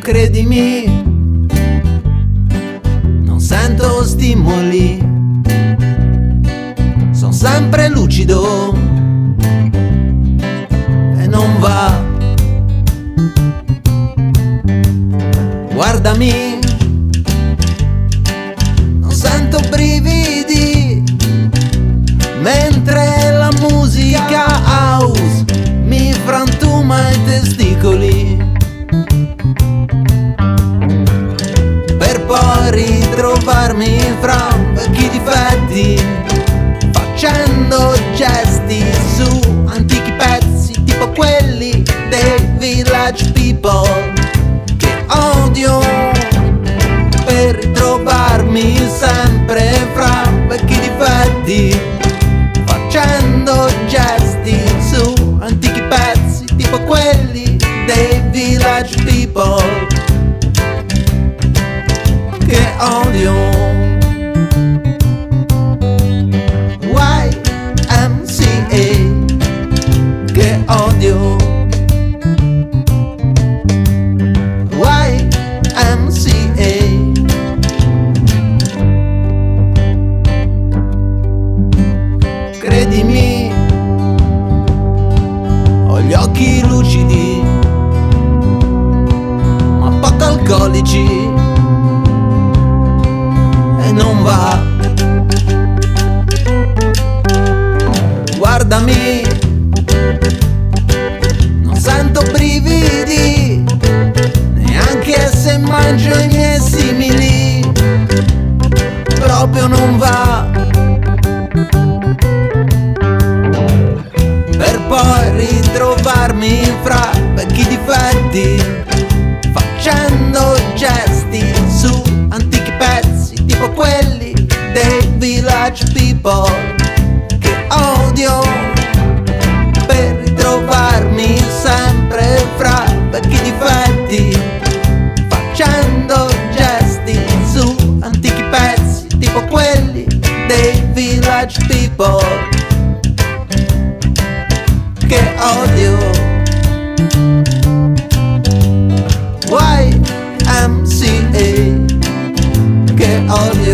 Credimi, non sento stimoli, sono sempre lucido e non va. Guardami, non sento brividi mentre la musica house mi frantuma i testicoli. Per poi ritrovarmi fra vecchi difetti, facendo gesti dei village people che odio. YMCA che odio. YMCA Credimi, alcolici e non va. Guardami, non sento brividi, neanche se mangio i miei simili, proprio non va. Per poi ritrovarmi fra po' che odio per ritrovarmi sempre fra vecchi difetti facendo gesti su antichi pezzi tipo quelli dei village people che odio. YMCA che odio.